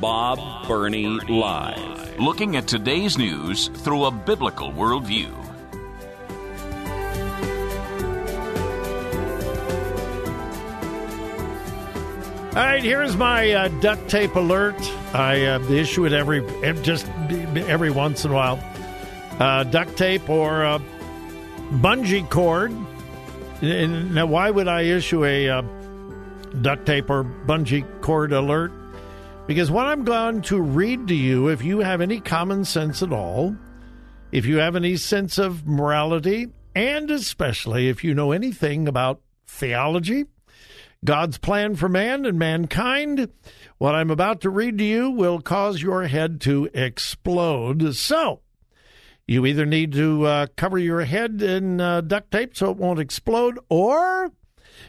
Bob Burney Live. Looking at today's news through a biblical worldview. All right, here's my uh, duct tape alert. I uh, issue it every just every once in a while. Uh, duct tape or uh, bungee cord. Now, why would I issue a uh, duct tape or bungee cord alert? Because what I'm going to read to you, if you have any common sense at all, if you have any sense of morality, and especially if you know anything about theology, God's plan for man and mankind, what I'm about to read to you will cause your head to explode. So, you either need to uh, cover your head in uh, duct tape so it won't explode, or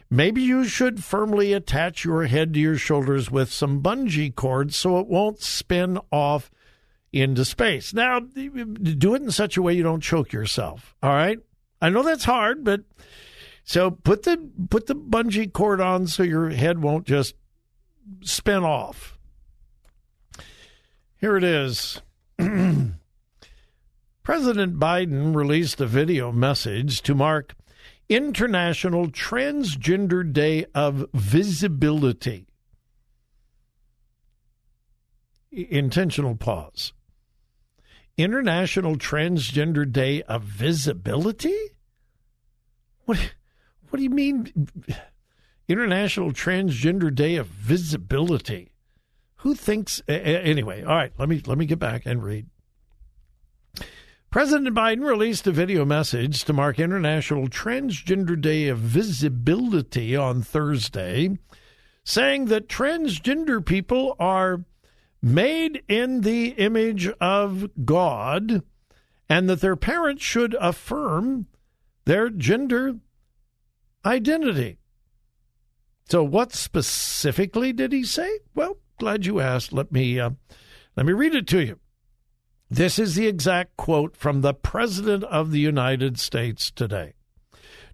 maybe you should firmly attach your head to your shoulders with some bungee cord so it won't spin off into space. Now, do it in such a way you don't choke yourself. All right? I know that's hard, but so put the put the bungee cord on so your head won't just spin off. Here it is. President Biden released a video message to mark International Transgender Day of Visibility. Intentional pause. International Transgender Day of Visibility? What? What do you mean? International Transgender Day of Visibility. Who thinks? Anyway, all right. Let me let me get back and read. President Biden released a video message to mark International Transgender Day of Visibility on Thursday, saying that transgender people are made in the image of God and that their parents should affirm their gender identity. So, what specifically did he say? Well, glad you asked. Let me uh, let me read it to you. This is the exact quote from the President of the United States today.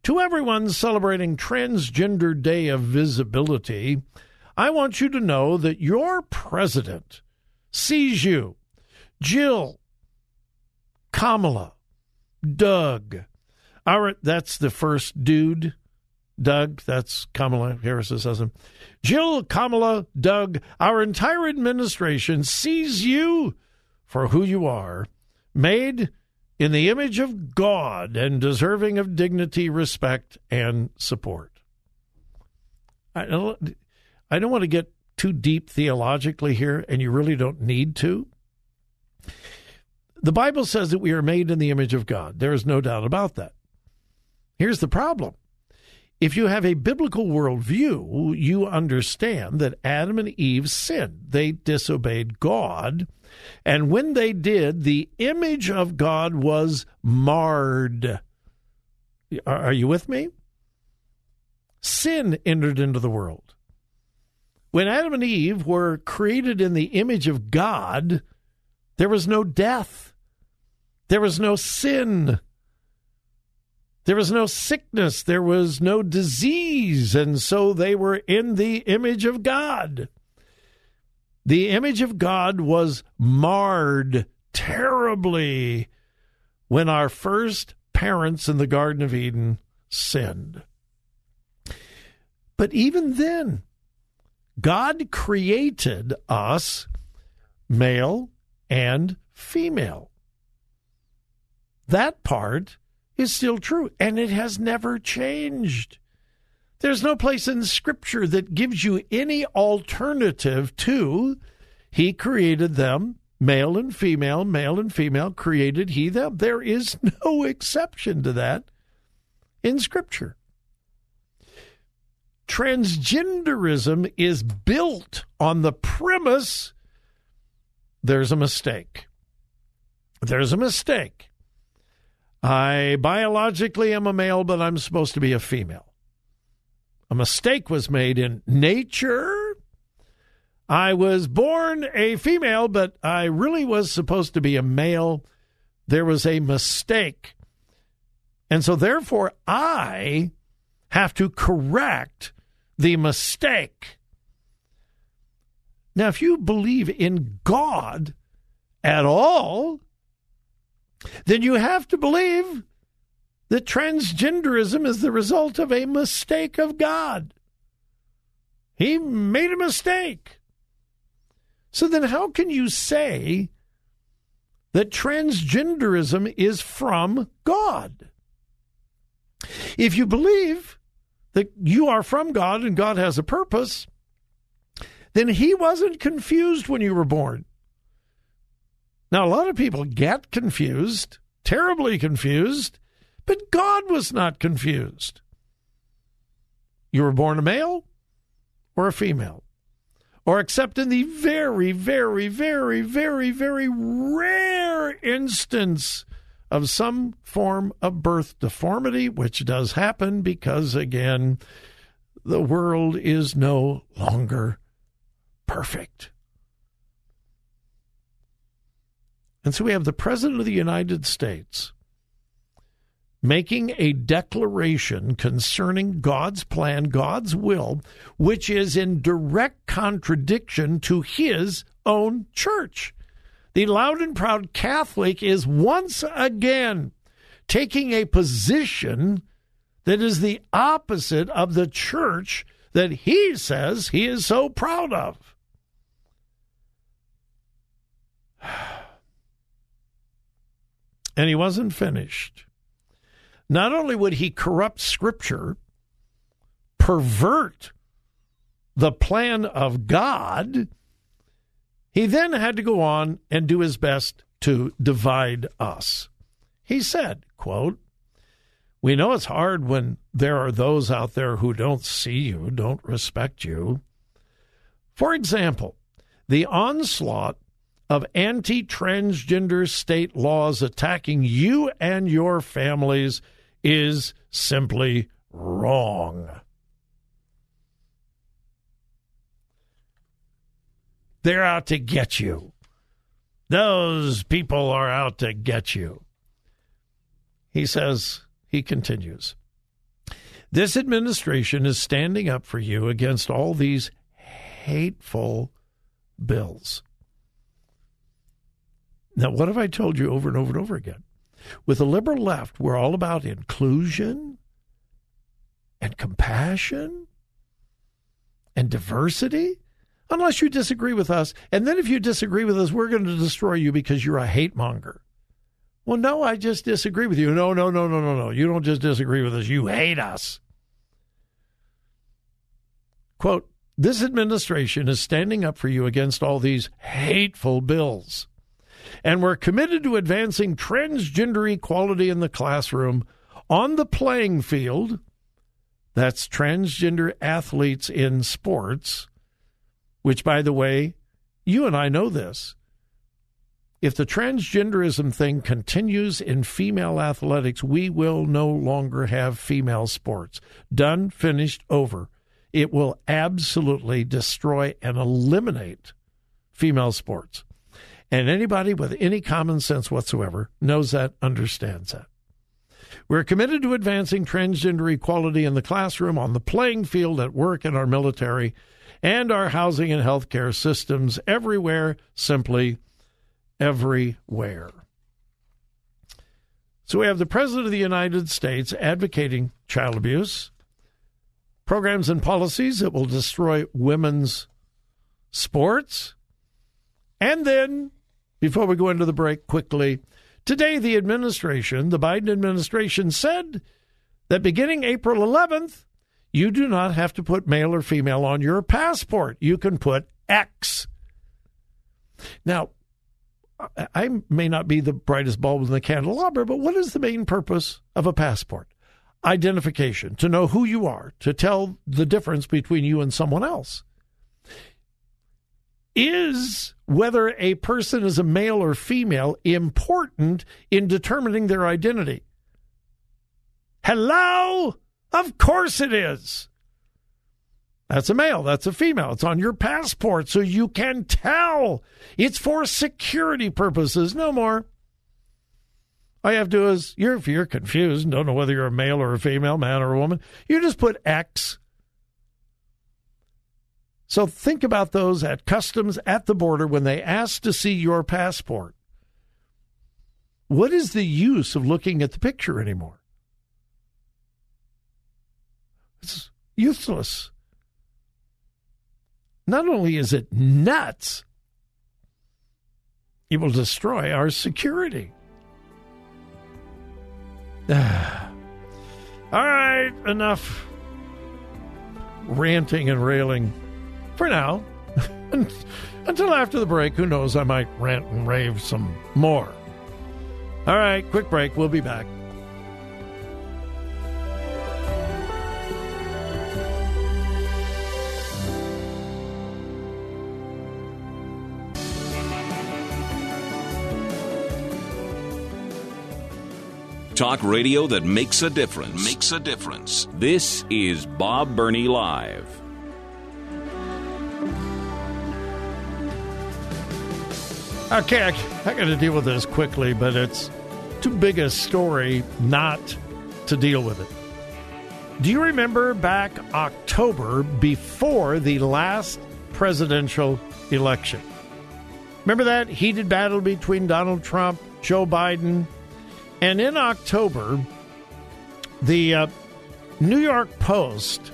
To everyone celebrating Transgender Day of Visibility, I want you to know that your president sees you, Jill, Kamala, Doug. All right, that's the first dude Doug, that's Kamala Harris's husband. Jill, Kamala, Doug, our entire administration sees you for who you are, made in the image of God and deserving of dignity, respect, and support. I don't, I don't want to get too deep theologically here, and you really don't need to. The Bible says that we are made in the image of God. There is no doubt about that. Here's the problem if you have a biblical worldview, you understand that Adam and Eve sinned. They disobeyed God. And when they did, the image of God was marred. Are you with me? Sin entered into the world. When Adam and Eve were created in the image of God, there was no death, there was no sin. There was no sickness, there was no disease, and so they were in the image of God. The image of God was marred terribly when our first parents in the Garden of Eden sinned. But even then, God created us male and female. That part is still true, and it has never changed. There's no place in Scripture that gives you any alternative to He created them, male and female, male and female created He them. There is no exception to that in Scripture. transgenderism is built on the premise there's a mistake. There's a mistake. I biologically am a male, but I'm supposed to be a female. A mistake was made in nature. I was born a female, but I really was supposed to be a male. There was a mistake. And so, therefore, I have to correct the mistake. Now, if you believe in God at all, then you have to believe that transgenderism is the result of a mistake of God. He made a mistake. So then, how can you say that transgenderism is from God? If you believe that you are from God and God has a purpose, then He wasn't confused when you were born. Now, a lot of people get confused, terribly confused, but God was not confused. You were born a male or a female, or except in the very, very, very, very, very rare instance of some form of birth deformity, which does happen because, again, the world is no longer perfect. And so we have the President of the United States making a declaration concerning God's plan, God's will, which is in direct contradiction to his own church. The loud and proud Catholic is once again taking a position that is the opposite of the church that he says he is so proud of. And he wasn't finished. Not only would he corrupt Scripture, pervert the plan of God, he then had to go on and do his best to divide us. He said, quote, we know it's hard when there are those out there who don't see you, don't respect you. For example, the onslaught of anti transgender state laws attacking you and your families is simply wrong. They're out to get you. Those people are out to get you. He says, he continues, this administration is standing up for you against all these hateful bills. Now, what have I told you over and over and over again? With the liberal left, we're all about inclusion and compassion and diversity, unless you disagree with us. And then if you disagree with us, we're going to destroy you because you're a hate monger. Well, no, I just disagree with you. No, no, no, no, no, no. You don't just disagree with us, you hate us. Quote, this administration is standing up for you against all these hateful bills and we're committed to advancing transgender equality in the classroom on the playing field. That's transgender athletes in sports, which, by the way, you and I know this. If the transgenderism thing continues in female athletics, we will no longer have female sports. Done, finished, over. It will absolutely destroy and eliminate female sports. And anybody with any common sense whatsoever knows that, understands that. We're committed to advancing transgender equality in the classroom, on the playing field, at work, in our military, and our housing and healthcare systems everywhere, simply everywhere. So we have the President of the United States advocating child abuse, programs and policies that will destroy women's sports, and then before we go into the break, quickly, today the administration, the Biden administration, said that beginning April 11th, you do not have to put male or female on your passport. You can put X. Now, I may not be the brightest bulb in the candelabra, but what is the main purpose of a passport? identification, to know who you are, to tell the difference between you and someone else. Is whether a person is a male or female important in determining their identity? Hello? Of course it is. That's a male. That's a female. It's on your passport so you can tell. It's for security purposes, no more. All you have to do is, you're, if you're confused and don't know whether you're a male or a female, man or a woman, you just put X. So think about those at customs at the border when they ask to see your passport. What is the use of looking at the picture anymore? It's useless. Not only is it nuts, it will destroy our security. All right, enough ranting and railing for now. Until after the break, who knows, I might rant and rave some more. All right, quick break. We'll be back. Talk radio that makes a difference. Makes a difference. This is Bob Burney Live. Okay, I, I got to deal with this quickly, but it's too big a story not to deal with it. Do you remember back October before the last presidential election? Remember that heated battle between Donald Trump, Joe Biden, and in October, the uh, New York Post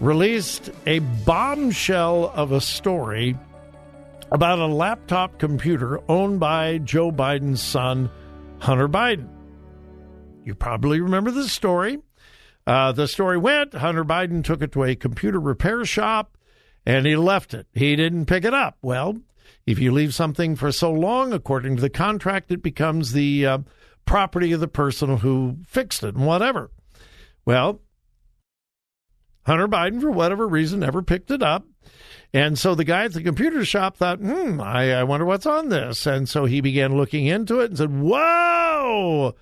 released a bombshell of a story about a laptop computer owned by Joe Biden's son, Hunter Biden. You probably remember the story. Uh, the story went Hunter Biden took it to a computer repair shop and he left it. He didn't pick it up. Well, if you leave something for so long, according to the contract, it becomes the uh, property of the person who fixed it and whatever. Well, Hunter Biden, for whatever reason, never picked it up. And so the guy at the computer shop thought, hmm, I, I wonder what's on this. And so he began looking into it and said, whoa,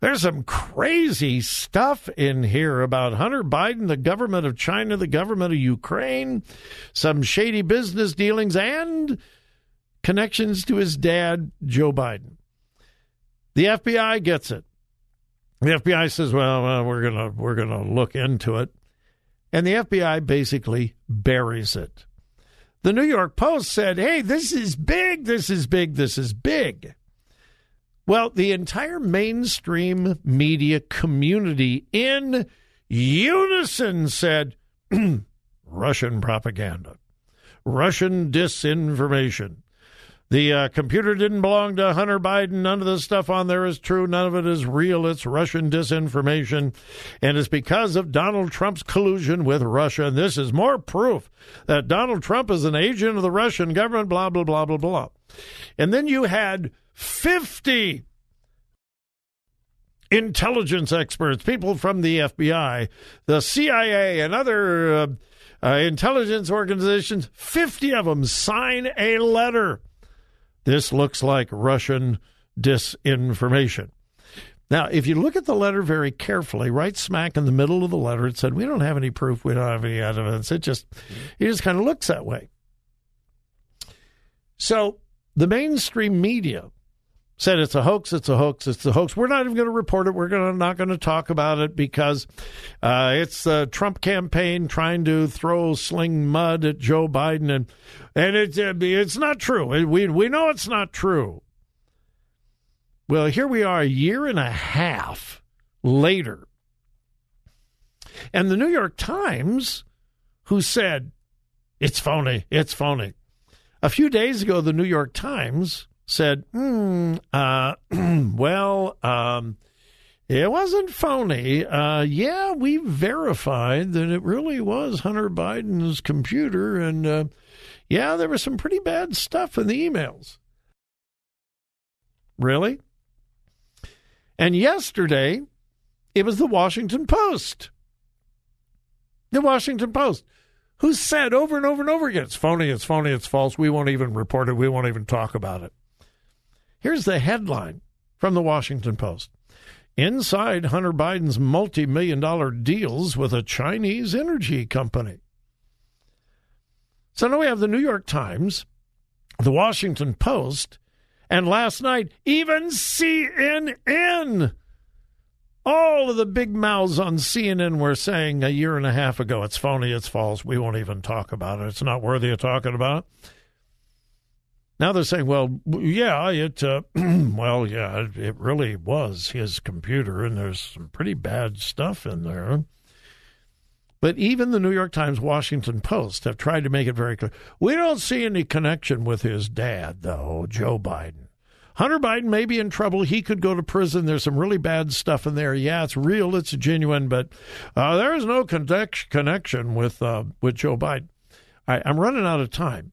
there's some crazy stuff in here about Hunter Biden, the government of China, the government of Ukraine, some shady business dealings, and connections to his dad, Joe Biden. The FBI gets it. The FBI says, "Well, well we're gonna we're gonna look into it," and the FBI basically buries it. The New York Post said, "Hey, this is big. This is big. This is big." Well, the entire mainstream media community in unison said Russian propaganda, Russian disinformation. The uh, computer didn't belong to Hunter Biden. None of the stuff on there is true. None of it is real. It's Russian disinformation. And it's because of Donald Trump's collusion with Russia. And this is more proof that Donald Trump is an agent of the Russian government, blah, blah, blah, blah, blah. And then you had 50 intelligence experts, people from the FBI, the CIA, and other uh, uh, intelligence organizations, 50 of them sign a letter this looks like Russian disinformation. Now, if you look at the letter very carefully, right smack in the middle of the letter, it said, We don't have any proof, we don't have any evidence. It just, it just kind of looks that way. So the mainstream media said it's a hoax, it's a hoax, it's a hoax. We're not even going to report it. We're going not going to talk about it because uh, it's the Trump campaign trying to throw sling mud at Joe Biden, and and it's uh, it's not true. We we know it's not true. Well, here we are, a year and a half later, and the New York Times, who said it's phony, it's phony. A few days ago, the New York Times said, hmm, uh, well, um, it wasn't phony. Uh, yeah, we verified that it really was Hunter Biden's computer. And uh, yeah, there was some pretty bad stuff in the emails. Really? And yesterday, It was the Washington Post. The Washington Post, who said over and over and over again, it's phony, it's phony, it's false. We won't even report it. We won't even talk about it. Here's the headline from the Washington Post Inside Hunter Biden's multi million dollar deals with a Chinese energy company. So now we have the New York Times, the Washington Post, and last night, even CNN. All of the big mouths on CNN were saying a year and a half ago, it's phony, it's false, we won't even talk about it, it's not worthy of talking about. Now they're saying, well, yeah, it, uh, well, yeah, it really was his computer, and there's some pretty bad stuff in there. But even the New York Times, Washington Post have tried to make it very clear. We don't see any connection with his dad, though, Joe Biden. Hunter Biden may be in trouble. He could go to prison. There's some really bad stuff in there. Yeah, it's real, it's genuine, but uh, there is no connection with uh, with Joe Biden. I'm running out of time.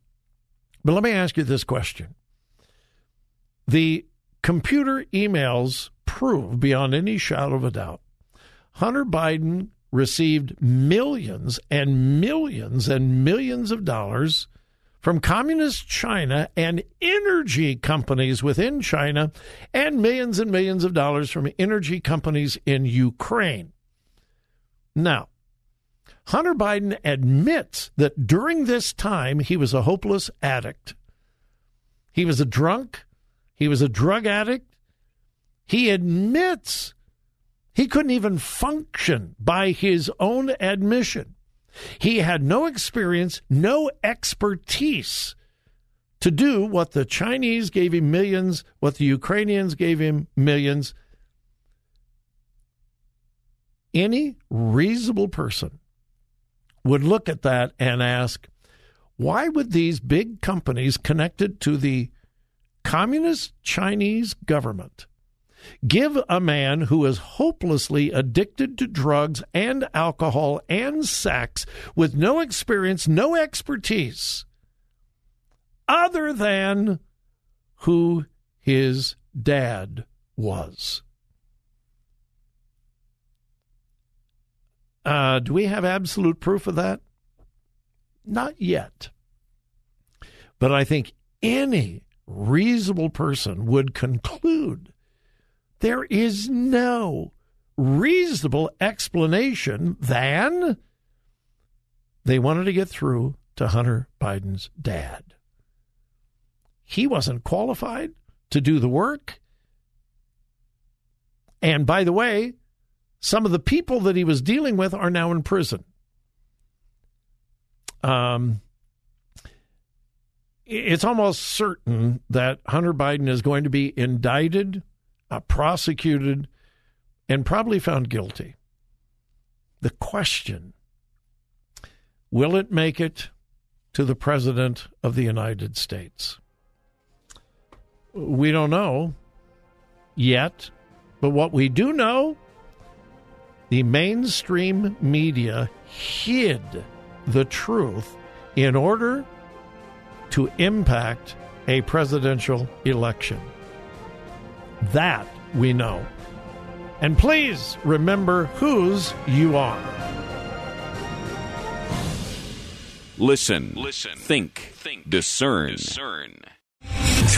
But let me ask you this question. The computer emails prove beyond any shadow of a doubt Hunter Biden received millions and millions and millions of dollars from communist China and energy companies within China, and millions and millions of dollars from energy companies in Ukraine. Now, Hunter Biden admits that during this time he was a hopeless addict. He was a drunk. He was a drug addict. He admits he couldn't even function by his own admission. He had no experience, no expertise to do what the Chinese gave him millions, what the Ukrainians gave him millions. Any reasonable person would look at that and ask, why would these big companies connected to the communist Chinese government give a man who is hopelessly addicted to drugs and alcohol and sex with no experience, no expertise, other than who his dad was? Uh, do we have absolute proof of that? Not yet. But I think any reasonable person would conclude there is no reasonable explanation than they wanted to get through to Hunter Biden's dad. He wasn't qualified to do the work. And by the way, some of the people that he was dealing with are now in prison. Um, it's almost certain that Hunter Biden is going to be indicted, uh, prosecuted, and probably found guilty. The question will it make it to the President of the United States? We don't know yet, but what we do know the mainstream media hid the truth in order to impact a presidential election. That we know. And please remember whose you are. Listen, listen, think, think, discern. discern.